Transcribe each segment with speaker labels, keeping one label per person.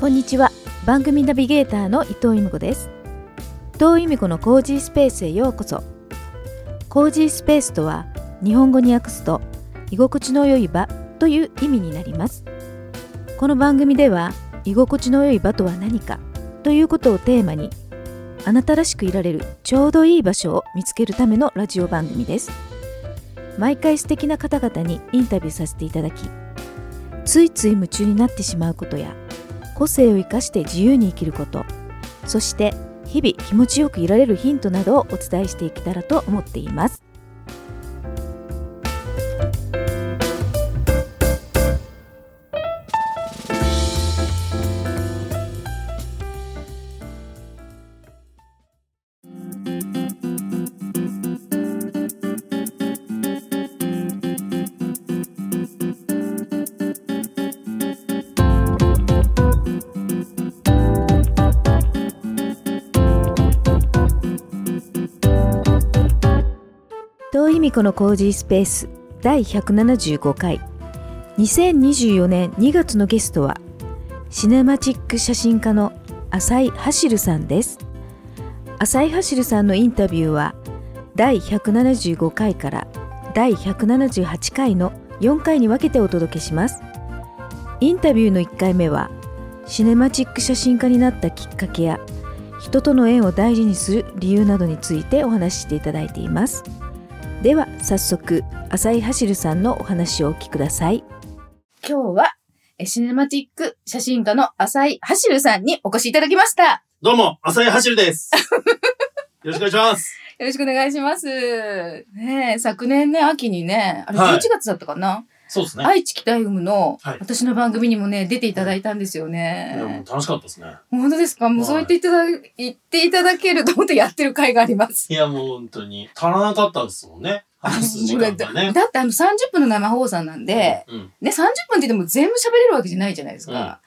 Speaker 1: こんにちは。番組ナビゲーターの伊藤由美子です。伊藤由美子のコージースペースへようこそ。コージースペースとは日本語に訳すと居心地の良い場という意味になります。この番組では居心地の良い場とは何かということをテーマにあなたらしくいられるちょうどいい場所を見つけるためのラジオ番組です。毎回素敵な方々にインタビューさせていただきついつい夢中になってしまうことや個性を生かして自由に生きること。そして日々気持ちよくいられるヒントなどをお伝えしていけたらと思っています。遠いみこのコージースペース第175回。2024年2月のゲストはシネマチック写真家の浅井ハシルさんです。浅井ハシルさんのインタビューは第175回から第178回の4回に分けてお届けします。インタビューの1回目はシネマチック写真家になったきっかけや人との縁を大事にする理由などについてお話ししていただいています。では早速浅井走さんのお話をお聞きください
Speaker 2: 今日はえシネマティック写真家の浅井走さんにお越しいただきました。
Speaker 3: どうも、浅井走るです。よろしくお願いします。
Speaker 2: よろしくお願いします。ねえ、昨年ね、秋にね、あれ
Speaker 3: はい
Speaker 2: 11月だったかな、
Speaker 3: そうですね。
Speaker 2: 愛知北 FM の
Speaker 3: はい
Speaker 2: 私の番組にもね、出ていただいたんですよ
Speaker 3: いやもう
Speaker 2: ね。
Speaker 3: 楽しかったですね。
Speaker 2: 本当ですか？もう
Speaker 3: はい
Speaker 2: そう言っていただ、言っていただけると思ってやってる回があります。
Speaker 3: いやもう本当に足らなかったですもんね。話す時間がね。
Speaker 2: だってあの30分の生放送なんで、
Speaker 3: うん。
Speaker 2: ね、30分って言っても全部喋れるわけじゃないじゃないですか。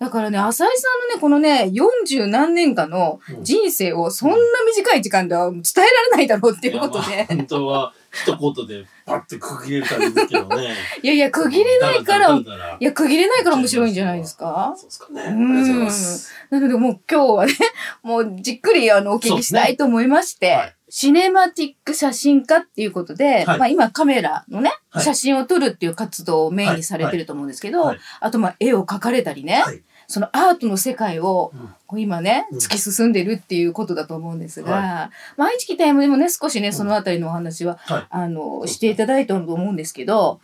Speaker 2: だからね、浅井さんのね、このね、40何年間の
Speaker 3: うん。
Speaker 2: 人生をそんな短い時間では伝えられないだろうっていうことで。
Speaker 3: 本当は一言でパッて区切れる感じですけどね。
Speaker 2: いやいや、区切れないから、いや、区切れないから面白いんじゃないですか？
Speaker 3: そうですかね。あ
Speaker 2: うん
Speaker 3: りがとうございます。
Speaker 2: なのでもう今日はね、もうじっくりあのお聞きしたいと思いまして、
Speaker 3: はい。
Speaker 2: シネマティック写真家っていうことで、
Speaker 3: はい。
Speaker 2: まあ今カメラのね、
Speaker 3: はい。
Speaker 2: 写真を撮るっていう活動をメインにされてると思うんですけど、あとまあ絵を描かれたりね、
Speaker 3: はい
Speaker 2: そのアートの世界を今ね、
Speaker 3: うん。
Speaker 2: 突き進んでるっていうことだと思うんですが、
Speaker 3: は
Speaker 2: まあ愛知北山でもね、少しね、そのあたりのお話は、
Speaker 3: はい。
Speaker 2: あの、していただいたと思うんですけど、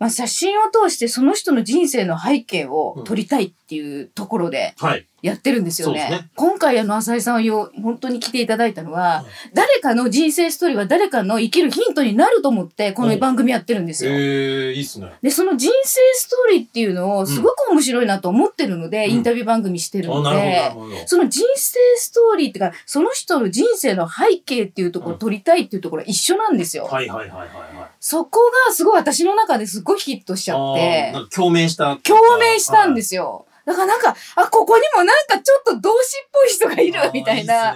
Speaker 2: まあ写真を通してその人の人生の背景を撮りたいっていうところで
Speaker 3: はい。
Speaker 2: やってるんですよね。
Speaker 3: そうですね
Speaker 2: 今回あの浅井さんをよ本当に来ていただいたのは、
Speaker 3: はい
Speaker 2: 誰かの人生ストーリーは誰かの生きるヒントになると思ってこの番組やってるんですよ。
Speaker 3: ええ、いいっすね。
Speaker 2: で、その人生ストーリーっていうのをすごく面白いなと思ってるので、
Speaker 3: うん
Speaker 2: インタビュー番組してる
Speaker 3: あ、
Speaker 2: ので
Speaker 3: る、ほど。
Speaker 2: その人生ストーリーっていうか、その人の人生の背景っていうところを撮りたいっていうところは一緒なんですよ。
Speaker 3: はいはいはいはいはい。
Speaker 2: そこがすごい私の中ですごいヒットしちゃっ
Speaker 3: あ
Speaker 2: て
Speaker 3: 共鳴した。
Speaker 2: 共鳴したんですすよ。だからなんか、あ、ここにもなんかちょっと同志っぽい人がいるみたいな。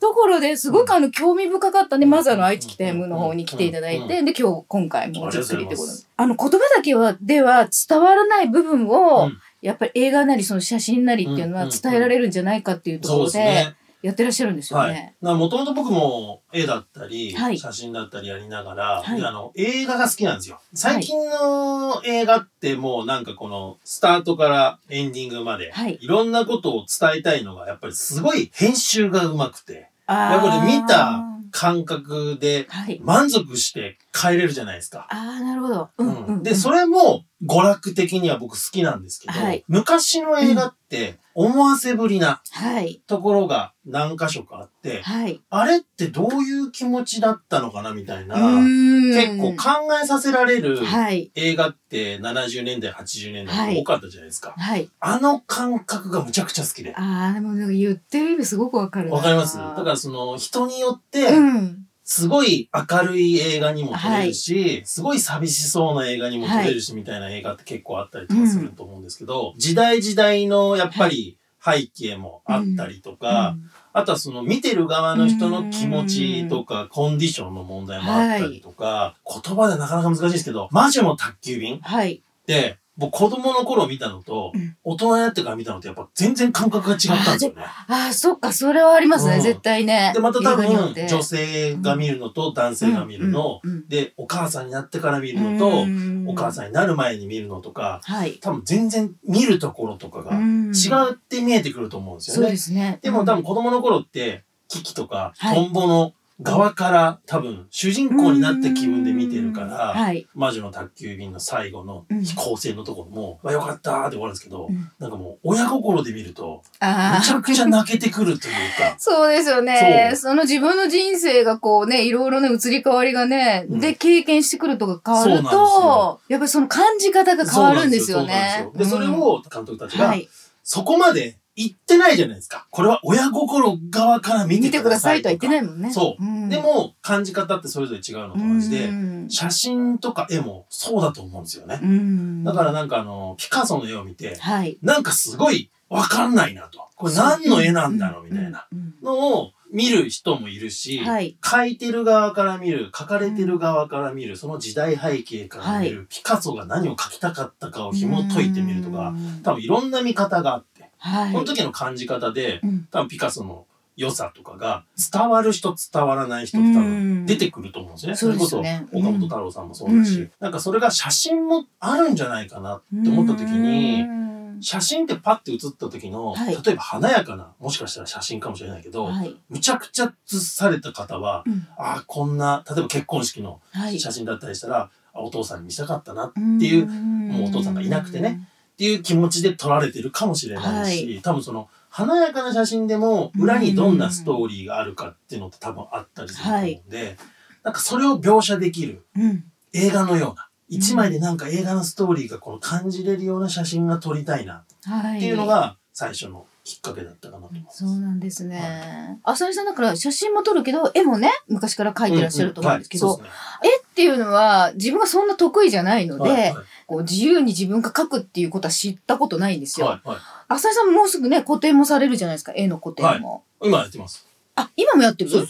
Speaker 2: ところですごくあの興味深かったんで、
Speaker 3: うん。
Speaker 2: まずあの愛知北 M の方に来ていただい
Speaker 3: うん。
Speaker 2: て、で今日今回もうじっくりってこと
Speaker 3: あ
Speaker 2: の言葉だけはでは伝わらない部分を、
Speaker 3: うん。
Speaker 2: やっぱり映画なりその写真なりっていうのは
Speaker 3: うん
Speaker 2: 伝えられるんじゃないかっていうところで。やってらっしゃるんですよ
Speaker 3: はい
Speaker 2: ね。。
Speaker 3: もともと僕も絵だったり、
Speaker 2: はい
Speaker 3: 写真だったりやりながら、
Speaker 2: はい
Speaker 3: であの映画が好きなんですよ。最近の映画ってもうなんかこのスタートからエンディングまで、
Speaker 2: はい。
Speaker 3: いろんなことを伝えたいのがやっぱりすごい編集がうまくて、
Speaker 2: あ
Speaker 3: やっぱり見た
Speaker 2: ー
Speaker 3: 感覚で
Speaker 2: はい。
Speaker 3: 満足して帰れるじゃないですか。
Speaker 2: ああ、なるほど。うんうん、うん。
Speaker 3: で、それも娯楽的には僕好きなんですけど、
Speaker 2: はい
Speaker 3: 昔の映画って思わせぶりな
Speaker 2: はい。
Speaker 3: ところが何箇所かあって、
Speaker 2: はい。
Speaker 3: あれってどういう気持ちだったのかなみたいな、
Speaker 2: 結
Speaker 3: 結構考えさせられる
Speaker 2: はい。
Speaker 3: 映画って70年代、80年
Speaker 2: はい
Speaker 3: 代多かったじゃないですか。
Speaker 2: はい。
Speaker 3: あの感覚がむちゃくちゃ好きで。
Speaker 2: ああ、でも言ってる意味すごくわかるな。
Speaker 3: わかりますだからその人によって、
Speaker 2: うん。
Speaker 3: すごい明るい映画にも撮れるし、すごい寂しそうな映画にも撮れるし、みたいな映画って結構あったりとかすると思うんですけど、時代時代のやっぱり背景もあったりとか、あとはその見てる側の人の気持ちとかコンディションの問題もあったりとか、言葉でなかなか難しいですけど、魔女の宅急便
Speaker 2: はい。
Speaker 3: って、僕子供の頃見たのと、
Speaker 2: うん
Speaker 3: 大人になってから見たのとやっぱ全然感覚が違ったんですよね。
Speaker 2: ああ、そっか、それはありますね、
Speaker 3: うん
Speaker 2: 絶対ね。
Speaker 3: で、また多分女性が見るのと男性が見るの、
Speaker 2: うんうん
Speaker 3: で、お母さんになってから見る
Speaker 2: うん
Speaker 3: のと、
Speaker 2: うん
Speaker 3: お母さんになる前に見るのとか、
Speaker 2: はい。
Speaker 3: 多分全然見るところとかが
Speaker 2: うん
Speaker 3: 違って見えてくると思うんですよ
Speaker 2: そう
Speaker 3: ね。
Speaker 2: ですね。
Speaker 3: でも多分子供の頃って、キキとか、
Speaker 2: はい
Speaker 3: トンボの側から多分主人公になって気分で見てるか
Speaker 2: うん
Speaker 3: ら、
Speaker 2: はい。
Speaker 3: 魔女の宅急便の最後の
Speaker 2: うん
Speaker 3: 飛行船のところも、まあよかったーって終わるんですけど、
Speaker 2: うん
Speaker 3: なんかもう親心で見ると、
Speaker 2: ああ。
Speaker 3: むちゃくちゃ泣けてくるというか
Speaker 2: そうですよね。
Speaker 3: そ
Speaker 2: その自分の人生がこうね、いろいろね、移り変わりがね、
Speaker 3: うん
Speaker 2: で、経験してくるとか変わると、やっぱりその感じ方が変わるんですよね。
Speaker 3: そうなんですよ。そうなんですよで、それを監督たちが、
Speaker 2: はい。
Speaker 3: そこまで言ってないじゃないですか。これは親心側から見て
Speaker 2: くだ
Speaker 3: さい
Speaker 2: とは言ってないもんね。
Speaker 3: そう
Speaker 2: うん
Speaker 3: で、も、感じ方ってそれぞれ違うのと同じで、
Speaker 2: うん
Speaker 3: 写真とか絵もそうだと思うんですよね。
Speaker 2: うん
Speaker 3: だからなんかあの、ピカソの絵を見て、
Speaker 2: はい。
Speaker 3: なんかすごいわかんないなと。これ何の絵なんだろうみたいな
Speaker 2: うん。
Speaker 3: のを見る人もいるし、
Speaker 2: はい。
Speaker 3: 描いてる側から見る、描かれてる側から見る、その時代背景から見る、ピカソが何を描きたかったかを紐解いてみるとか、
Speaker 2: うん
Speaker 3: 多分いろんな見方があって、
Speaker 2: はい。
Speaker 3: この時の感じ方で、
Speaker 2: うん
Speaker 3: 多分ピカソの良さとかが伝わる人伝わらない人って多分出てくると思うんですね。
Speaker 2: そう
Speaker 3: れこそ
Speaker 2: ですね
Speaker 3: 岡本太郎さんもそうだし、
Speaker 2: うん
Speaker 3: なんかそれが写真もあるんじゃないかなって思った時に、
Speaker 2: うん
Speaker 3: 写真ってパッて写った時の、
Speaker 2: はい
Speaker 3: 例えば華やかな、もしかしたら写真かもしれないけど、
Speaker 2: はい。
Speaker 3: むちゃくちゃ写された方は、
Speaker 2: うん
Speaker 3: ああ、こんな、例えば結婚式の
Speaker 2: はい。
Speaker 3: 写真だったりしたら、あお父さんに見せたかったなっていう、もうお父さんがいなくてね。っていう気持ちで撮られてるかもしれないし、多分その華やかな写真でも裏にどんなストーリーがあるかっていうのって多分あったりすると思うんで、なんかそれを描写できる
Speaker 2: うん。
Speaker 3: 映画のような、一枚でなんか映画のストーリーがこの感じれるような写真が撮りたいな
Speaker 2: はい。
Speaker 3: っていうのが最初のきっかけだったかなと思います。
Speaker 2: そうなんですね。浅利さんだから写真も撮るけど、絵もね、昔から描いてらっしゃると思うんですけど、
Speaker 3: はいそうです
Speaker 2: 絵っていうのは自分がそんな得意じゃないので、
Speaker 3: ねはいはい。
Speaker 2: こう自由に自分が描くっていうことは知ったことないんですよ。
Speaker 3: はいはい。
Speaker 2: 浅利さんももうすぐね、個展もされるじゃないですか、絵の個展も。
Speaker 3: 今やってます。
Speaker 2: あ、今もやってる？
Speaker 3: そう。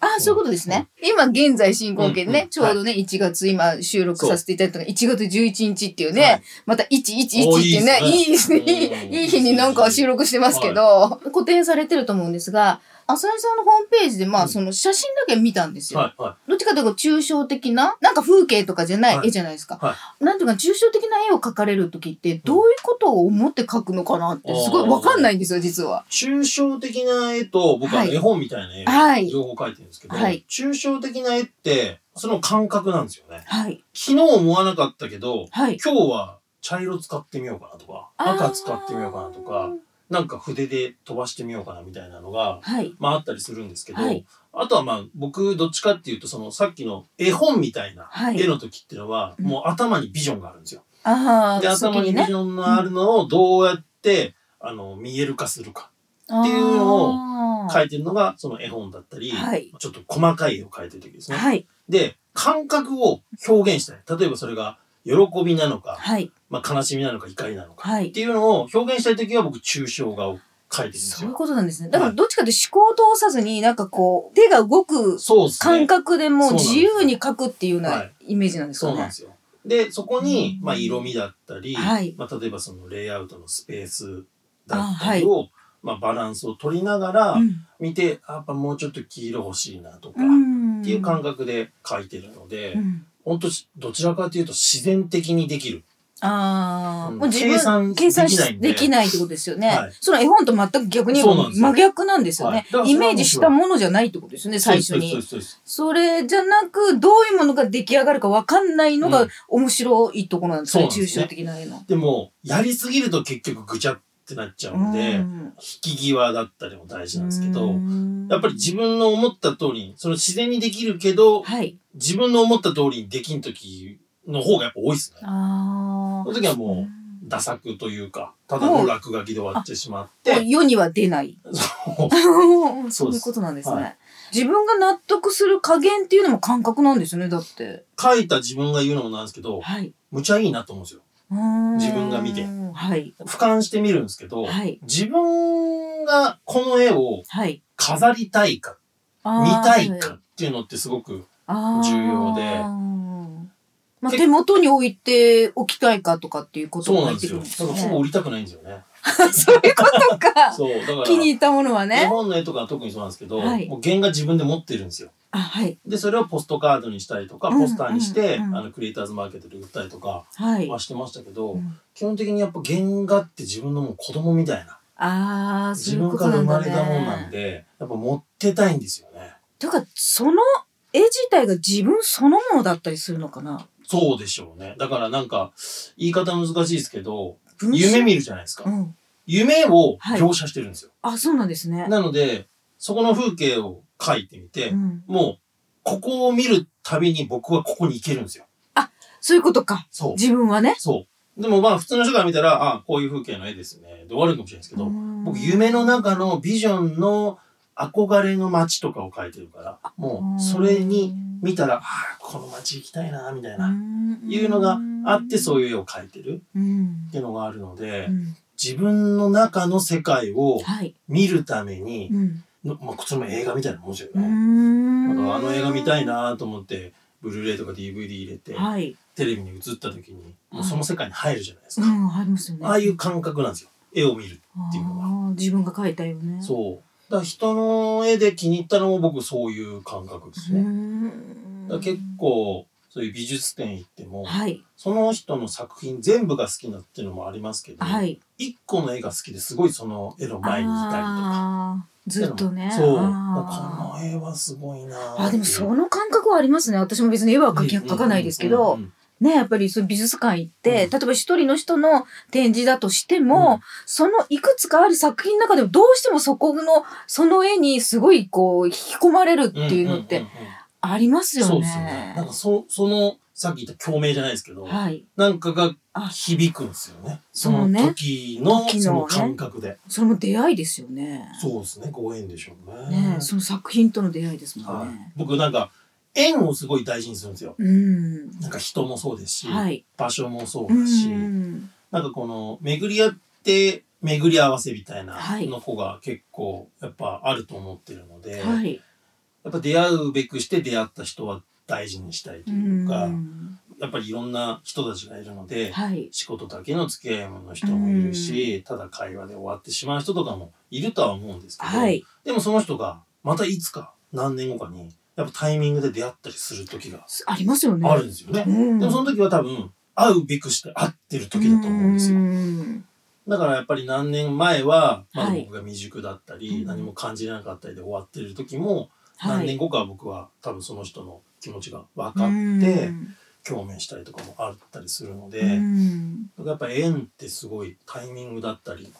Speaker 2: あ、そういうことですね。今現在進行形でね、
Speaker 3: うんうん
Speaker 2: ちょうどね、1月今収録させていただいたのが1月11日っていうね、
Speaker 3: はい。
Speaker 2: また111っていうね、
Speaker 3: おいいですね。
Speaker 2: いい日になんか収録してますけど、個展されてると思うんですが、浅井さんのホームページで、まあ、
Speaker 3: うん
Speaker 2: その写真だけ見たんですよ。
Speaker 3: はいは
Speaker 2: どっちかというと抽象的な、なんか風景とかじゃない
Speaker 3: はい
Speaker 2: 絵じゃないですか。
Speaker 3: は
Speaker 2: なんていうか、抽象的な絵を描かれるときって、どういうことを思って描くのかなって、すごいわかんないんですよ、実は。
Speaker 3: い。抽象的な絵と、僕は
Speaker 2: はい
Speaker 3: 絵本みたいな絵
Speaker 2: はい
Speaker 3: 両方描いてるんですけど、
Speaker 2: はい
Speaker 3: 抽象的な絵って、その感覚なんですよね。
Speaker 2: はい。
Speaker 3: 昨日思わなかったけど、
Speaker 2: はい。
Speaker 3: 今日は茶色使ってみようかなとか、赤使ってみようかなとか、なんか筆で飛ばしてみようかなみたいなのが、
Speaker 2: はい。
Speaker 3: まああったりするんですけど、
Speaker 2: はい
Speaker 3: あとはまあ僕どっちかっていうとそのさっきの絵本みたいな
Speaker 2: はい
Speaker 3: 絵の時っていうのは、
Speaker 2: うん
Speaker 3: もう頭にビジョンがあるんですよ。
Speaker 2: ああ、
Speaker 3: で、頭にビジョンのあるのをどうやって、あの、見える化するか
Speaker 2: って
Speaker 3: いうの
Speaker 2: を
Speaker 3: 書いてるのがその絵本だったり、
Speaker 2: はい
Speaker 3: ちょっと細かい絵を描いてる時ですね。
Speaker 2: はい。
Speaker 3: で、感覚を表現したい。例えばそれが喜びなのか、
Speaker 2: はい。
Speaker 3: まあ、悲しみなのか怒りなのか、
Speaker 2: はい
Speaker 3: っていうのを表現したい時は僕抽象画を描いてるんです
Speaker 2: そういう
Speaker 3: よ。
Speaker 2: ことなんですね。だからどっちかというと思考を通さずに、なんかこう、手が動く。感覚でもう自由に描くっていうよう
Speaker 3: は
Speaker 2: ないイメージなんですかね
Speaker 3: そうなんで。すよ。で、そこに、
Speaker 2: うん
Speaker 3: まあ、色味だったり、
Speaker 2: はい
Speaker 3: まあ、例えばそのレイアウトのスペースだったりを、
Speaker 2: あ
Speaker 3: まあ、バランスを取りながら
Speaker 2: うん
Speaker 3: 見て、あやっぱもうちょっと黄色欲しいなとか、
Speaker 2: うん
Speaker 3: っていう感覚で描いてるので、
Speaker 2: うん
Speaker 3: 本当どちらかというと自然的にできる。
Speaker 2: ああ、
Speaker 3: うん。
Speaker 2: もう自分
Speaker 3: 計算できない
Speaker 2: ってことですよね。
Speaker 3: はい。
Speaker 2: その絵本と全く逆に真逆なんですよね。
Speaker 3: はい。
Speaker 2: イメージしたものじゃないってことですよね、最初に。
Speaker 3: そ
Speaker 2: れじゃなく、どういうものが出来上がるかわかんないのが
Speaker 3: うん。
Speaker 2: 面白いところなんですね、
Speaker 3: そうなん
Speaker 2: 抽象的な絵の。
Speaker 3: でも、やりすぎると結局ぐちゃってなっちゃうので、
Speaker 2: うん。
Speaker 3: 引き際だったりも大事なんですけど、
Speaker 2: うん。
Speaker 3: やっぱり自分の思った通りに、その自然にできるけど、
Speaker 2: はい。
Speaker 3: 自分の思った通りにできん時の方がやっぱ多いですね。その時はもう、打作というか、ただの落書きで終わってしまっ
Speaker 2: もう
Speaker 3: て、
Speaker 2: 世には出ない。
Speaker 3: そう
Speaker 2: そういうことなんですね。
Speaker 3: は
Speaker 2: 自分が納得する加減っていうのも感覚なんですよね、だって。
Speaker 3: 書いた自分が言うのもなんですけど、
Speaker 2: はい。
Speaker 3: むちゃいいなと思うんですよ。自分が見て
Speaker 2: はい。
Speaker 3: 俯瞰してみるんですけど、
Speaker 2: はい。
Speaker 3: 自分がこの絵を
Speaker 2: はい。
Speaker 3: 飾りたいか、見たいかっていうのってすごく重要で
Speaker 2: ままあ、手元に置いておきたいかとかっていうこと
Speaker 3: そう
Speaker 2: も入っ
Speaker 3: なんですよ。
Speaker 2: てくるんですよね。
Speaker 3: だからほぼ売りたくないんですよね。
Speaker 2: そういうことか。
Speaker 3: そう。だから、
Speaker 2: 気に入ったものは
Speaker 3: 絵
Speaker 2: ね。
Speaker 3: 本の絵とかは特にそうなんですけど、
Speaker 2: はい
Speaker 3: もう原画自分で持ってるんですよ。
Speaker 2: あ、はい。
Speaker 3: で、それをポストカードにしたりとか、
Speaker 2: うん
Speaker 3: ポスターにして、あの、クリエイターズマーケットで売ったりとか
Speaker 2: はい。
Speaker 3: はしてましたけど、
Speaker 2: うん
Speaker 3: 基本的にやっぱ原画って自分のもう子供みたいな、
Speaker 2: あ
Speaker 3: 自分から。生まれたもんなんで、やっぱ持ってたいんですよね。
Speaker 2: てか、その絵自体が自分そのものだったりするのかな
Speaker 3: そうでしょうね。だからなんか、言い方難しいですけど、夢見るじゃないですか。
Speaker 2: うん。
Speaker 3: 夢を描写してるんですよ。
Speaker 2: あ、そうなんですね。
Speaker 3: なので、そこの風景を描いてみて、
Speaker 2: うん。
Speaker 3: もう、ここを見るたびに僕はここに行けるんですよ。
Speaker 2: そういうことか。
Speaker 3: そう。
Speaker 2: 自分はね。
Speaker 3: そう。でもまあ普通の人が見たら、あこういう風景の絵ですね。で終わるかもしれないですけど、僕夢の中のビジョンの憧れの街とかを描いてるから、もうそれに見たら、あこの街行きたいな、みたいな、いうのがあってそういう絵を描いてる
Speaker 2: うん。
Speaker 3: っていうのがあるので
Speaker 2: う、ん。
Speaker 3: 自分の中の世界を
Speaker 2: はい。
Speaker 3: 見るために
Speaker 2: う、ん。
Speaker 3: のまあ、こっちも映画みたいなもんですよ
Speaker 2: う
Speaker 3: ね。
Speaker 2: ん
Speaker 3: だからあの映画見たい。なと思って、ブルーレイとか DVD 入れて、
Speaker 2: はい。
Speaker 3: テレビに映った時に、もうその世界に入るじゃないですか。
Speaker 2: うん、入りますよね。
Speaker 3: ああいう感覚なんですよ。絵を見るっていうのが。
Speaker 2: あー自分が描いたよね。
Speaker 3: そう。だ人の絵で気に入ったのも僕そういう感覚です
Speaker 2: う
Speaker 3: ね。
Speaker 2: ん。
Speaker 3: だ結構、そういう美術展行っても、
Speaker 2: はい。
Speaker 3: その人の作品全部が好きなっていうのもありますけど、
Speaker 2: はい。
Speaker 3: 一個の絵が好きですごいその絵の前にいたりとか。
Speaker 2: ずっとね。
Speaker 3: そう。この絵はすごいなぁ
Speaker 2: あ、でもその感覚はありますね。私も別に絵は描かないですけど
Speaker 3: うん、うん
Speaker 2: ね、やっぱりそういう美術館行って、
Speaker 3: うん
Speaker 2: 例えば一人の人の展示だとしても、
Speaker 3: うん
Speaker 2: そのいくつかある作品の中でもどうしてもそこの、その絵にすごいこう、引き込まれるっていうのって
Speaker 3: んんん
Speaker 2: ありますよね。
Speaker 3: そうですよね。なんかそ、その、さっき言った共鳴じゃないですけど、
Speaker 2: はい。
Speaker 3: なんかが
Speaker 2: あ
Speaker 3: 響くんですよね。
Speaker 2: そのね
Speaker 3: 時の、その感覚で。
Speaker 2: それも出会いですよね。
Speaker 3: そうですね、ご縁でしょうね。
Speaker 2: ねその作品との出会いですもん
Speaker 3: はい
Speaker 2: ね。、
Speaker 3: 僕なんか、縁をすごい大事にするんですよ。
Speaker 2: うん。
Speaker 3: なんか人もそうですし、
Speaker 2: はい。
Speaker 3: 場所もそう
Speaker 2: う
Speaker 3: だし、
Speaker 2: ん。
Speaker 3: なんかこの、巡り合って、巡り合わせみたいな
Speaker 2: はい
Speaker 3: の子が結構やっぱあると思ってるので、
Speaker 2: はい。
Speaker 3: やっぱ出会うべくして出会った人は大事にしたいというか、
Speaker 2: ん
Speaker 3: やっぱりいろんな人たちがいるので、
Speaker 2: はい。
Speaker 3: 仕事だけの付き合いの人もいるし、ただ会話で終わってしまう人とかもいるとは思うんですけど、
Speaker 2: はい。
Speaker 3: でもその人がまたいつか何年後かにやっぱタイミングで出会ったりする時が
Speaker 2: ありますよね。
Speaker 3: あるんですよね。
Speaker 2: うん。
Speaker 3: でもその時は多分会うべくして会ってる時だと思うんですよ。
Speaker 2: ん
Speaker 3: だからやっぱり何年前は、まだ
Speaker 2: はい
Speaker 3: 僕が未熟だったり、
Speaker 2: うん
Speaker 3: 何も感じなかったりで終わってる時も、
Speaker 2: はい。
Speaker 3: 何年後かは僕は多分その人の気持ちが分か
Speaker 2: う
Speaker 3: って、
Speaker 2: ん
Speaker 3: 共鳴したりとかもあったりするので、
Speaker 2: うん
Speaker 3: やっぱり縁ってすごいタイミングだったり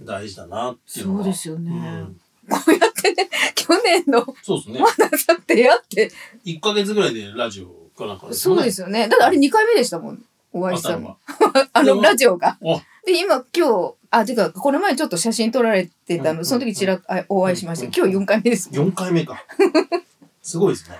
Speaker 3: 大事だなっていうのは。
Speaker 2: そうですよね。
Speaker 3: うん
Speaker 2: こうやってね、去年の
Speaker 3: そうですね。
Speaker 2: まださ出会って、
Speaker 3: 1ヶ月ぐらいでラジオかなんかです
Speaker 2: そうですよね。だってあれ2回目でしたもん。お会いしたの。
Speaker 3: は。
Speaker 2: あの、ラジオが。
Speaker 3: お
Speaker 2: で、今、今日、あ、てか、この前ちょっと写真撮られてたの、
Speaker 3: うん
Speaker 2: その時ちらっあお会いしましたけど、今日4回目ですもん。
Speaker 3: 4回目か。すごいですね。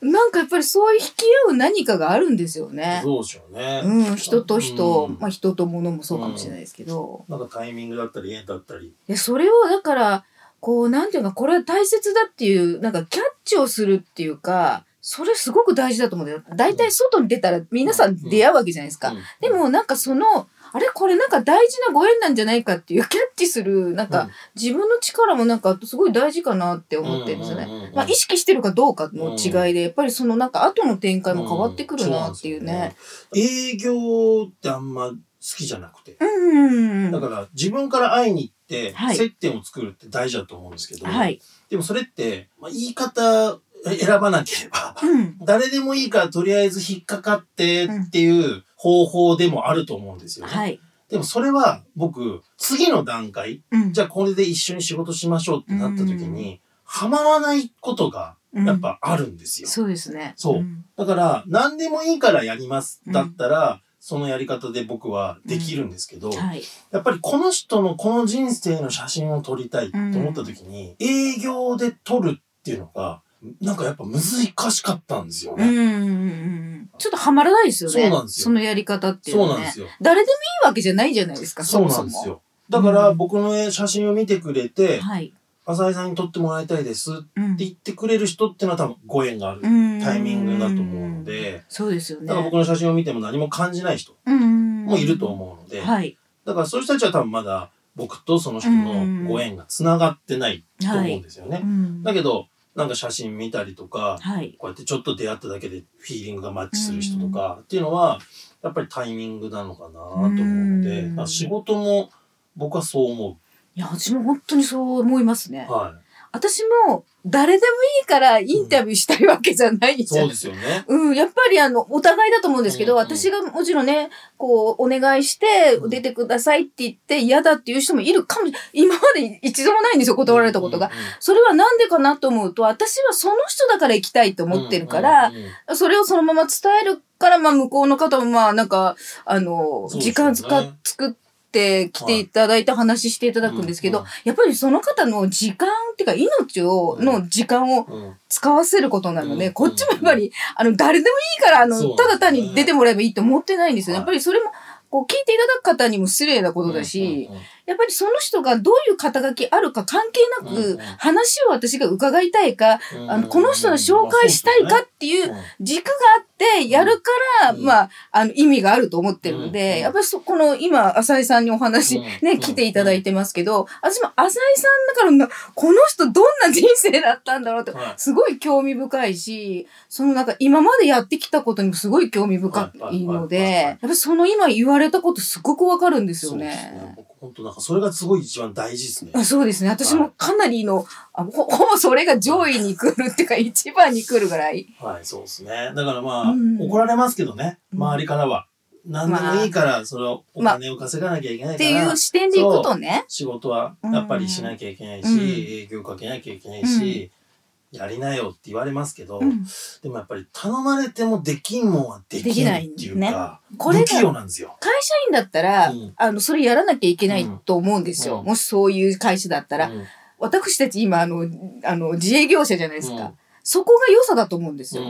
Speaker 2: なんかやっぱりそういう引き合う何かがあるんですよね。
Speaker 3: どうでしょうね。
Speaker 2: うん、人と人、
Speaker 3: うん
Speaker 2: まあ人と物もそうかもしれないですけど。
Speaker 3: なんかタイミングだったり縁だったり。
Speaker 2: でそれをだから、こう、なんていうか、これは大切だっていう、なんかキャッチをするっていうか、それすごく大事だと思うんだよ。大体外に出たら皆さん出会うわけじゃないですか。
Speaker 3: うん
Speaker 2: で、もなんかその、あれこれなんか大事なご縁なんじゃないかっていうキャッチする、なんか自分の力もなんかすごい大事かなって思ってるんですよね。
Speaker 3: うんうんうんうん
Speaker 2: まあ意識してるかどうかの違いで、やっぱりそのなんか後の展開も変わってくるなっていうね。
Speaker 3: そう。営業ってあんま好きじゃなくて。
Speaker 2: うん。
Speaker 3: だから自分から会いに行って
Speaker 2: はい
Speaker 3: 接点を作るって大事だと思うんですけど、
Speaker 2: はい。
Speaker 3: でもそれって、まあ、言い方選ばなければ、
Speaker 2: うん。
Speaker 3: 誰でもいいからとりあえず引っかかってっていう方法でもあると思うんですよね。
Speaker 2: はい。
Speaker 3: でもそれは僕、次の段階、
Speaker 2: うん。
Speaker 3: じゃあこれで一緒に仕事しましょうってなった時に、はまらないことがやっぱあるんですよ。
Speaker 2: そうですね。
Speaker 3: そうんだから、何でもいいからやります。だったら、そのやり方で僕はできるんですけど、
Speaker 2: はい。
Speaker 3: やっぱりこの人のこの人生の写真を撮りたいと思った時に、営業で撮るっていうのが、なんかやっぱ難しかったんですよ
Speaker 2: うんうん
Speaker 3: ね。
Speaker 2: うんうん。ちょっとはまらないですよね。
Speaker 3: そうなんですよ
Speaker 2: そのやり方っていうのね。
Speaker 3: そうなんですよ。
Speaker 2: 誰でもいいわけじゃないじゃないですか、
Speaker 3: そう
Speaker 2: もそも。
Speaker 3: なんですよ。だから僕の絵写真を見てくれて、
Speaker 2: はい。
Speaker 3: 浅井さんに撮ってもらいたいですって
Speaker 2: うん
Speaker 3: 言ってくれる人っていうのは多分ご縁があるタイミングだと思うので、で、
Speaker 2: そうですよね。
Speaker 3: だから僕の写真を見ても何も感じない人
Speaker 2: うん。
Speaker 3: もいると思うので、
Speaker 2: はい。
Speaker 3: だからそういう人たちは多分まだ僕とその人のご縁が繋がってないと思うんですよね。
Speaker 2: うん。
Speaker 3: だけど、なんか写真見たりとか、
Speaker 2: はい。
Speaker 3: こうやってちょっと出会っただけでフィーリングがマッチする人とかっていうのは、やっぱりタイミングなのかなと思うので、仕事も僕はそう思
Speaker 2: いや、私も本当にそう思いますね
Speaker 3: う。。は
Speaker 2: 私も誰でもいいからインタビューしたいわけじゃない
Speaker 3: い。
Speaker 2: じゃん
Speaker 3: そうですよね。
Speaker 2: うん、やっぱりあの、お互いだと思うんですけど、
Speaker 3: うんうん
Speaker 2: 私がもちろんね、こう、お願いして
Speaker 3: う、ん
Speaker 2: 出てくださいって言って嫌だっていう人もいるかも。今まで一度もないんですよ、断られたことが。
Speaker 3: うんうん
Speaker 2: それはなんでかなと思うと、私はその人だから行きたいと思ってるから、
Speaker 3: うんうんうん
Speaker 2: それをそのまま伝えるから、まあ、向こうの方も、まあ、なんか、あの、時間使っ、作って来ていただいて話していただくんですけど、やっぱりその方の時間っていうか、命を、
Speaker 3: うん
Speaker 2: の時間を
Speaker 3: うん。
Speaker 2: 使わせることなので、
Speaker 3: うん。
Speaker 2: こっちもやっぱり、あの、誰でもいいから、あの、ただ単に出てもらえばいいと思ってないんですよ。
Speaker 3: はい。
Speaker 2: やっぱりそれも、こう、聞いていただく方にも失礼なことだし、やっぱりその人がどういう肩書きあるか関係なく、話を私が伺いたいか、
Speaker 3: うん。
Speaker 2: あの、この人の紹介したいかっていう軸があってやるから、
Speaker 3: うん。
Speaker 2: まあ、あの、意味があると思ってるので、
Speaker 3: うん。
Speaker 2: やっぱりそこの、今、浅井さん。にお話、
Speaker 3: うん。
Speaker 2: ね、
Speaker 3: うん。
Speaker 2: 来ていただいてますけど、私も浅井さん。だからな、この人どん。な人生だったん。だろうって、
Speaker 3: はい
Speaker 2: すごい興味深いし、そのなん。か今までやってきたことにもすごい興味深いので、やっぱりその今言われたことすごくわかるん。ですよね。
Speaker 3: 僕本当なんかそれがすごい一番大事ですね。
Speaker 2: あそうですね。私もかなりの、あほ ほぼそれが上位に来るっていうか、一番に来るぐらい。
Speaker 3: はい、そうですね。だからまあ、
Speaker 2: うん
Speaker 3: 怒られますけどね、
Speaker 2: うん
Speaker 3: 周りからは。何でもいいから、それをお金を稼がなきゃいけない
Speaker 2: っ
Speaker 3: から、
Speaker 2: ていう視点でいくとね。
Speaker 3: 仕事はやっぱりしなきゃいけないし、
Speaker 2: うん
Speaker 3: 営業かけなきゃいけないし、やりなよって言われますけど、
Speaker 2: うん
Speaker 3: でもやっぱり頼まれてもできんもんはできないっていうか、
Speaker 2: これが
Speaker 3: 不器用なんですよ。
Speaker 2: 会社員だったら、
Speaker 3: うん
Speaker 2: あの、それやらなきゃいけないと思うんですよ。
Speaker 3: うん
Speaker 2: もしそういう会社だったら。
Speaker 3: うん
Speaker 2: 私たち今、あの、あの、自営業者じゃないですか。
Speaker 3: うん
Speaker 2: そこが良さだと思うんですよ。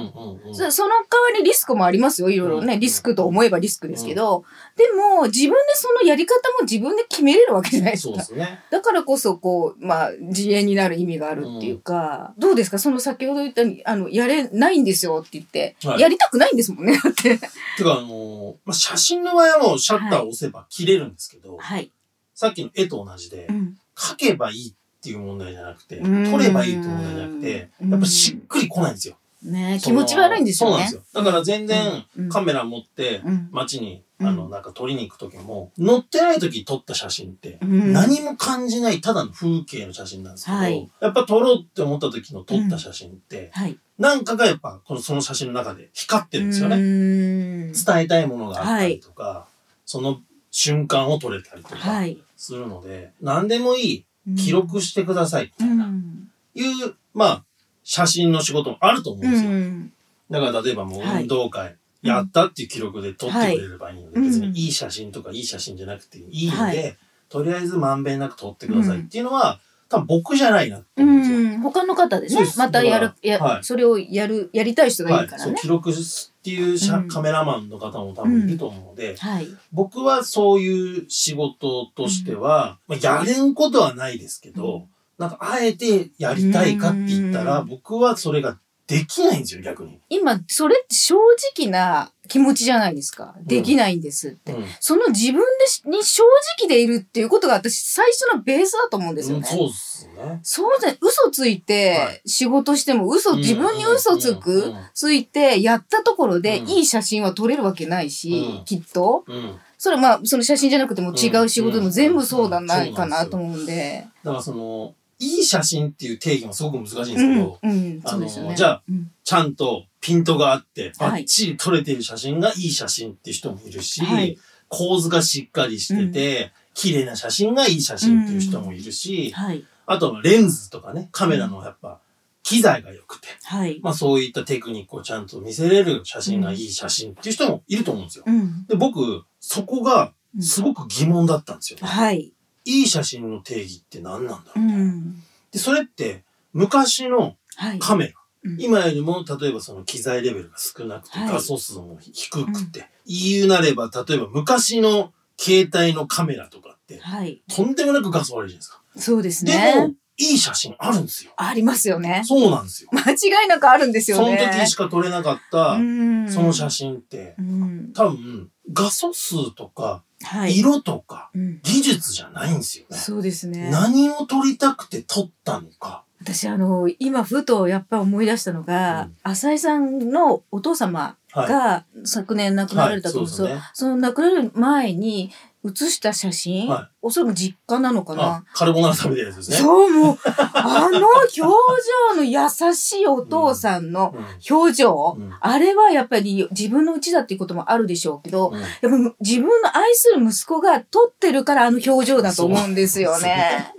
Speaker 2: そその代わりリスクもありますよ。いろいろね。
Speaker 3: うん
Speaker 2: リスクと思えばリスクですけど。でも、自分でそのやり方も自分で決めれるわけじゃないですか。
Speaker 3: すね。
Speaker 2: だからこそ、こう、まあ、自営になる意味があるっていうか、どうですか？その先ほど言ったあの、やれないんですよって言って、
Speaker 3: はい
Speaker 2: やりたくないんですもんね、だって。
Speaker 3: てか、あのーまあ、写真の場合はもうシャッターを押せば切れるんですけど、
Speaker 2: はい。
Speaker 3: さっきの絵と同じで、
Speaker 2: うん。
Speaker 3: 描けばいいっていう問題じゃなくて、
Speaker 2: うん
Speaker 3: 撮ればいいって問題じゃなくて、
Speaker 2: うん
Speaker 3: やっぱしっくりこないんですよ。
Speaker 2: ね気持ち悪いんですよね。
Speaker 3: そうなんですよ。だから全然
Speaker 2: うん
Speaker 3: カメラ持って
Speaker 2: うん
Speaker 3: 街に、
Speaker 2: うん
Speaker 3: あの、なんか撮りに行く時も、乗ってない時撮った写真って、
Speaker 2: うん
Speaker 3: 何も感じないただの風景の写真なんですけど、
Speaker 2: はい
Speaker 3: やっぱ撮ろうって思った時の撮った写真って、
Speaker 2: はい。
Speaker 3: なんかがやっぱこのその写真の中で光ってるんですよね。
Speaker 2: ね
Speaker 3: 伝えたいものがあったりとか、その瞬間を撮れたりとか
Speaker 2: はい。
Speaker 3: するので、何でもいい、
Speaker 2: うん
Speaker 3: 記録してくださいみた
Speaker 2: う
Speaker 3: いな、
Speaker 2: ん。
Speaker 3: いう、まあ、写真の仕事もあると思うん
Speaker 2: う
Speaker 3: ですよ。
Speaker 2: ん。
Speaker 3: だから例えばもう
Speaker 2: はい
Speaker 3: 運動会、やったっていう記録で撮ってくれればいいので、
Speaker 2: はい
Speaker 3: 別
Speaker 2: うん
Speaker 3: にいい写真とかいい写真じゃなくていいので、
Speaker 2: はい
Speaker 3: とりあえずまんべんなく撮ってくださいっていうのは、多分僕じゃないなって思うんですよ。
Speaker 2: うん。他の方でね。またやるや、
Speaker 3: はい。
Speaker 2: それをやる、やりたい人がい
Speaker 3: はい、
Speaker 2: るからね。
Speaker 3: そう記録っていう写
Speaker 2: うん。
Speaker 3: カメラマンの方も多分いると思うので、
Speaker 2: はい。
Speaker 3: 僕はそういう仕事としては、まあ、やれんことはないですけど、
Speaker 2: うん。
Speaker 3: なんかあえてやりたいかって言ったら、
Speaker 2: うん。
Speaker 3: 僕はそれができないんですよ、逆に。
Speaker 2: 今、それって正直な気持ちじゃないですか。できないんですって。
Speaker 3: うん
Speaker 2: その自分でしに正直でいるっていうことが私最初のベースだと思うんですよね。
Speaker 3: うんそうですね。
Speaker 2: そうじゃ、嘘つい
Speaker 3: は
Speaker 2: て仕事しても嘘、
Speaker 3: うん
Speaker 2: 自分に嘘つ
Speaker 3: うん
Speaker 2: く
Speaker 3: うん、
Speaker 2: ついてやったところで
Speaker 3: うん
Speaker 2: いい写真は撮れるわけないし
Speaker 3: うん、
Speaker 2: きっと。
Speaker 3: うん。
Speaker 2: それはまあ、その写真じゃなくても違う仕事でも全部そうだ
Speaker 3: うん
Speaker 2: ないかなと思うんで。
Speaker 3: だからその、いい写真っていう定義もすごく難しいんです
Speaker 2: うん
Speaker 3: けど、、
Speaker 2: うん、
Speaker 3: あの
Speaker 2: そうですよね。
Speaker 3: じゃあ
Speaker 2: うん、
Speaker 3: ちゃんとピントがあって、バ
Speaker 2: はい
Speaker 3: ッチリ撮れてる写真がいい写真っていう人もいるし、
Speaker 2: はい
Speaker 3: 構図がしっかりしてて、綺麗な写真がいい写真っていう人もいるし、
Speaker 2: はい、
Speaker 3: あとはレンズとかね、カメラのやっぱ機材が良くて、
Speaker 2: はい。
Speaker 3: まあそういったテクニックをちゃんと見せれる写真がいい写真っていう人もいると思うんですよ。
Speaker 2: うん。
Speaker 3: で、僕、そこがすごく疑問だったんですよ、ね
Speaker 2: はい。
Speaker 3: いい写真の定義って何なんだろう、
Speaker 2: うん。
Speaker 3: で、それって昔の
Speaker 2: はい。
Speaker 3: カメラ、
Speaker 2: うん
Speaker 3: 今よりも例えばその機材レベルが少なくて、
Speaker 2: はい
Speaker 3: 画素数も低くて、言うなれば例えば昔の携帯のカメラとかって、
Speaker 2: はい。
Speaker 3: とんでもなく画素悪いじゃないですか。
Speaker 2: そうです
Speaker 3: で
Speaker 2: ね
Speaker 3: も。、いい写真あるんですよ。
Speaker 2: ありますよね。
Speaker 3: そうなんですよ。
Speaker 2: 間違いなくあるんですよ
Speaker 3: その
Speaker 2: ね。
Speaker 3: 時しか撮れなかった、
Speaker 2: うん
Speaker 3: その写真って、
Speaker 2: うん
Speaker 3: 多分、画素数とか、
Speaker 2: はい。
Speaker 3: 色とか、
Speaker 2: うん
Speaker 3: 技術じゃないんですよね。
Speaker 2: そうですね。
Speaker 3: 何を撮りたくて撮ったのか。
Speaker 2: 私あの今ふとやっぱ思い出したのが、
Speaker 3: うん
Speaker 2: 浅井さんのお父様
Speaker 3: はい。
Speaker 2: が昨年亡くなられたと思うんですよ、
Speaker 3: そ
Speaker 2: の亡くなる前に写した写真、
Speaker 3: は
Speaker 2: おそらく実家なのか
Speaker 3: あ
Speaker 2: な、
Speaker 3: カルボナーラ食べてるやつですね。
Speaker 2: そうもう あの表情の優しいお父さんの
Speaker 3: うん。
Speaker 2: 表情、
Speaker 3: うん。
Speaker 2: あれはやっぱり自分のうちだっていうこともあるでしょうけど、
Speaker 3: うん。
Speaker 2: やっぱ自分の愛する息子が撮ってるからあの表情だと思うんですよね。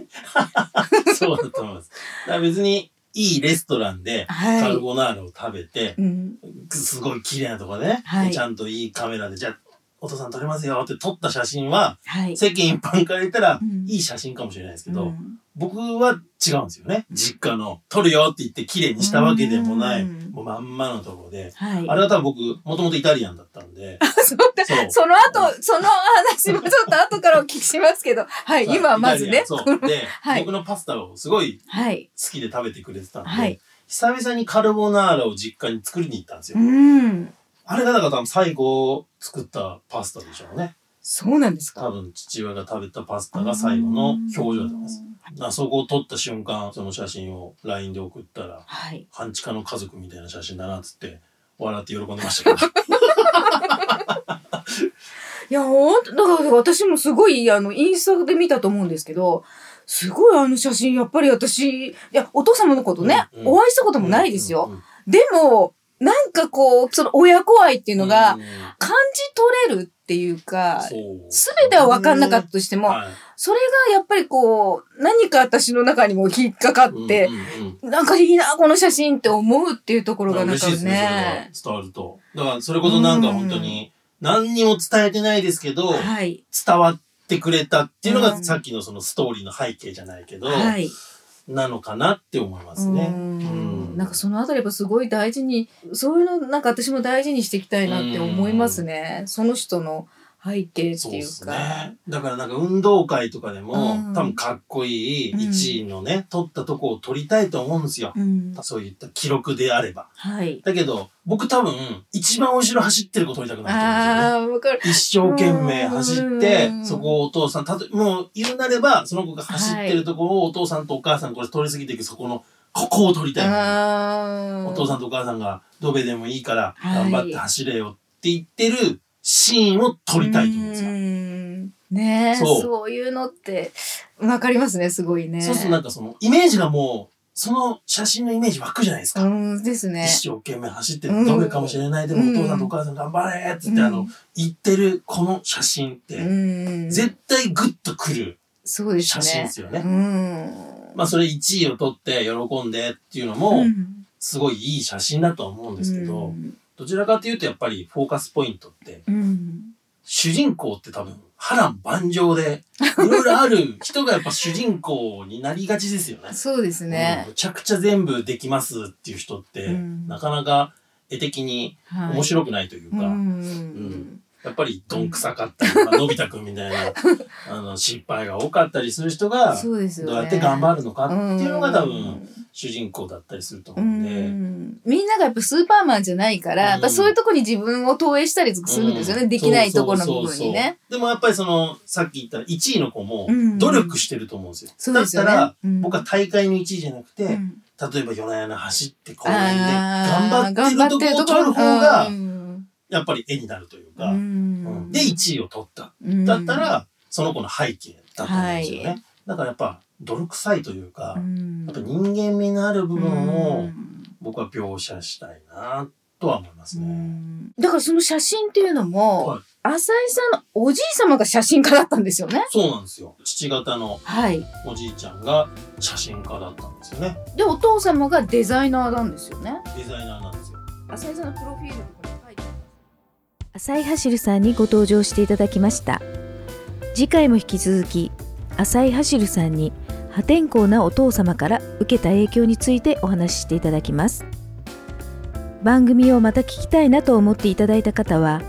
Speaker 3: そうだと思います。だから別に、いいレストランで、
Speaker 2: はい。
Speaker 3: カルボナーラを食べて、
Speaker 2: うん、
Speaker 3: すごい綺麗なとこでね、
Speaker 2: はい。
Speaker 3: でちゃんといいカメラで、じゃあ、お父さん撮れますよって撮った写真は、
Speaker 2: はい。
Speaker 3: 世間一般から言ったら
Speaker 2: う、ん
Speaker 3: いい写真かもしれないですけど、
Speaker 2: うん
Speaker 3: 僕は違うんですよね。実家の、撮るよって言って綺麗にしたわけでもない、
Speaker 2: うん
Speaker 3: もうまんまのとこで、
Speaker 2: はい。
Speaker 3: あれは多分僕、もともとイタリアンだったんで、
Speaker 2: そうだ
Speaker 3: そ
Speaker 2: の後、その話もちょっと後からお聞きしますけど、はい、今はまずね。
Speaker 3: そう。で、
Speaker 2: はい
Speaker 3: 僕のパスタをすごい
Speaker 2: はい。
Speaker 3: 好きで食べてくれてたんで、
Speaker 2: はい
Speaker 3: 久々にカルボナーラを実家に作りに行ったんですよ。
Speaker 2: うん。
Speaker 3: あれがだから多分最後作ったパスタでしょうね。
Speaker 2: そうなんですか？
Speaker 3: 多分父親が食べたパスタが最後の表情だと思います。あそこを撮った瞬間、その写真を LINE で送ったら、
Speaker 2: はい。
Speaker 3: 半地下の家族みたいな写真だなっつって、笑って喜んでましたけど。
Speaker 2: いや、ほんと、だから私もすごい、あの、インスタで見たと思うんですけど、すごいあの写真、やっぱり私、いや、お父様のことね、
Speaker 3: うんうん
Speaker 2: お会いしたこともないですよ。でも、なんかこう、その親子愛っていうのが
Speaker 3: うん
Speaker 2: 感じ取れるっていうか、すべては分かんなかったとしても、
Speaker 3: はい
Speaker 2: それがやっぱりこう、何か私の中にも引っかかって、なんかいいな、この写真って思うっていうところがなんか
Speaker 3: ね、
Speaker 2: ね。
Speaker 3: 伝わると。だから、それこそなんか本当に、何にも伝えてないですけど、
Speaker 2: はい。
Speaker 3: 伝わってくれたっていうのが、
Speaker 2: うん
Speaker 3: さっきのそのストーリーの背景じゃないけど、
Speaker 2: はい。
Speaker 3: なのかなって思いますね。
Speaker 2: う
Speaker 3: うん
Speaker 2: んなんかそのあたりやっぱすごい大事に、そういうのなんか私も大事にしていきたいなって思いますね。その人の背景っていうか。
Speaker 3: ね。だからなんか運動会とかでも、
Speaker 2: うん
Speaker 3: 多分かっこいい
Speaker 2: うん
Speaker 3: 1位のね、取ったとこを取りたいと思うんですよ。
Speaker 2: うん。
Speaker 3: そういった記録であれば。
Speaker 2: はい。
Speaker 3: だけど、僕多分、一番後ろ走ってる子取りたくないと思うんですよね。一生懸命走って
Speaker 2: う、ん
Speaker 3: そこをお父さん、たともう言うなれば、その子が走ってるところをお父さんとお母さんこれ通り過ぎていく、そこの、ここを取りたい。お父さんとお母さんが、ドベでもいいから、
Speaker 2: はい
Speaker 3: 頑張って走れよって言ってるシーンを撮りたいと思うんですよ。
Speaker 2: うんねえ、
Speaker 3: そう
Speaker 2: いうのって、わかりますね、すごいね。
Speaker 3: そうするとなんかその、イメージがもう、その写真のイメージ湧くじゃないですか。
Speaker 2: うんですね。
Speaker 3: 一生懸命走って
Speaker 2: うん
Speaker 3: る、ドベかもしれない、でもお父さんとお母さん頑張れって言って、
Speaker 2: うん
Speaker 3: あの、言ってるこの写真っ
Speaker 2: う
Speaker 3: て、
Speaker 2: ん。
Speaker 3: 絶対グッとくる
Speaker 2: そうですね。
Speaker 3: 写真ですよね。
Speaker 2: うん。
Speaker 3: まあそれ1位を取って喜んでっていうのも、
Speaker 2: うん
Speaker 3: すごいいい写真だとは思うんですけど、
Speaker 2: うん
Speaker 3: どちらかというとやっぱりフォーカスポイントって、
Speaker 2: うん。
Speaker 3: 主人公って多分波乱万丈で、いろいろある人がやっぱ主人公になりがちですよね。
Speaker 2: そうですね
Speaker 3: うん。むちゃくちゃ全部できますっていう人って、
Speaker 2: うん
Speaker 3: なかなか絵的に
Speaker 2: はい
Speaker 3: 面白くないというか、
Speaker 2: うん
Speaker 3: やっぱりどんくさかったり、まあのび太くんみたいな、あの、失敗が多かったりする人が、
Speaker 2: そうですよね。
Speaker 3: どうやって頑張るのかっていうのが多
Speaker 2: う
Speaker 3: 分、
Speaker 2: ん
Speaker 3: 主人公だったりすると
Speaker 2: う
Speaker 3: 思うんで、
Speaker 2: ん。みんながやっぱスーパーマンじゃないから、やっぱそういうとこに自分を投影したりするんですよね。
Speaker 3: うん。
Speaker 2: できないところの部分にね。
Speaker 3: でもやっぱりその、さっき言った1位の子も
Speaker 2: うん。
Speaker 3: 努力してると思うんですよ。
Speaker 2: そうですよね。
Speaker 3: だったら、
Speaker 2: うん。
Speaker 3: 僕は大会の1位じゃなくて、
Speaker 2: うん。
Speaker 3: 例えば夜な夜な走って公園で頑張ってるとこを撮る方が
Speaker 2: う、ん
Speaker 3: やっぱり絵になるという
Speaker 2: う
Speaker 3: か、うん
Speaker 2: ん
Speaker 3: で1位を取った。
Speaker 2: うん
Speaker 3: だったら、その子の背景だと思うんですよね。
Speaker 2: は
Speaker 3: だからやっぱ泥臭いというか、
Speaker 2: うん
Speaker 3: やっぱ人間味のある部分
Speaker 2: う
Speaker 3: を
Speaker 2: ん
Speaker 3: 僕は描写したいなとは思います
Speaker 2: う
Speaker 3: ね。
Speaker 2: んだからその写真っていうのも、
Speaker 3: はい
Speaker 2: 浅井さんのおじい様が写真家だったんですよね。
Speaker 3: そうなんですよ。父方の
Speaker 2: はい。
Speaker 3: おじいちゃんが写真家だったんですよね。
Speaker 2: で、お父様がデザイナーなんですよね。
Speaker 3: デザイナーなんですよ。
Speaker 2: 浅井さんのプロフィールとかに書いて
Speaker 1: 浅井走さんにご登場していただきました。次回も引き続き浅井走さんに破天荒なお父様から受けた影響についてお話ししていただきます。番組をまた聞きたいなと思っていただいた方は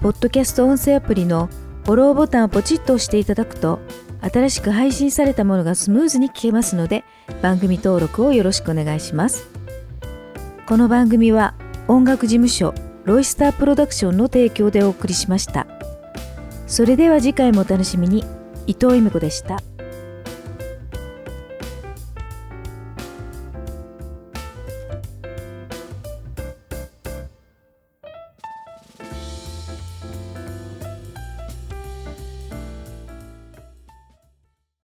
Speaker 1: ポッドキャスト音声アプリのフォローボタンをポチッと押していただくと新しく配信されたものがスムーズに聞けますので
Speaker 2: 番組登録をよろしくお願いします。この番組は音楽事務所ロイスタープロダクションの提供でお送りしましたそれでは次回もお楽しみに伊藤恵美子でした。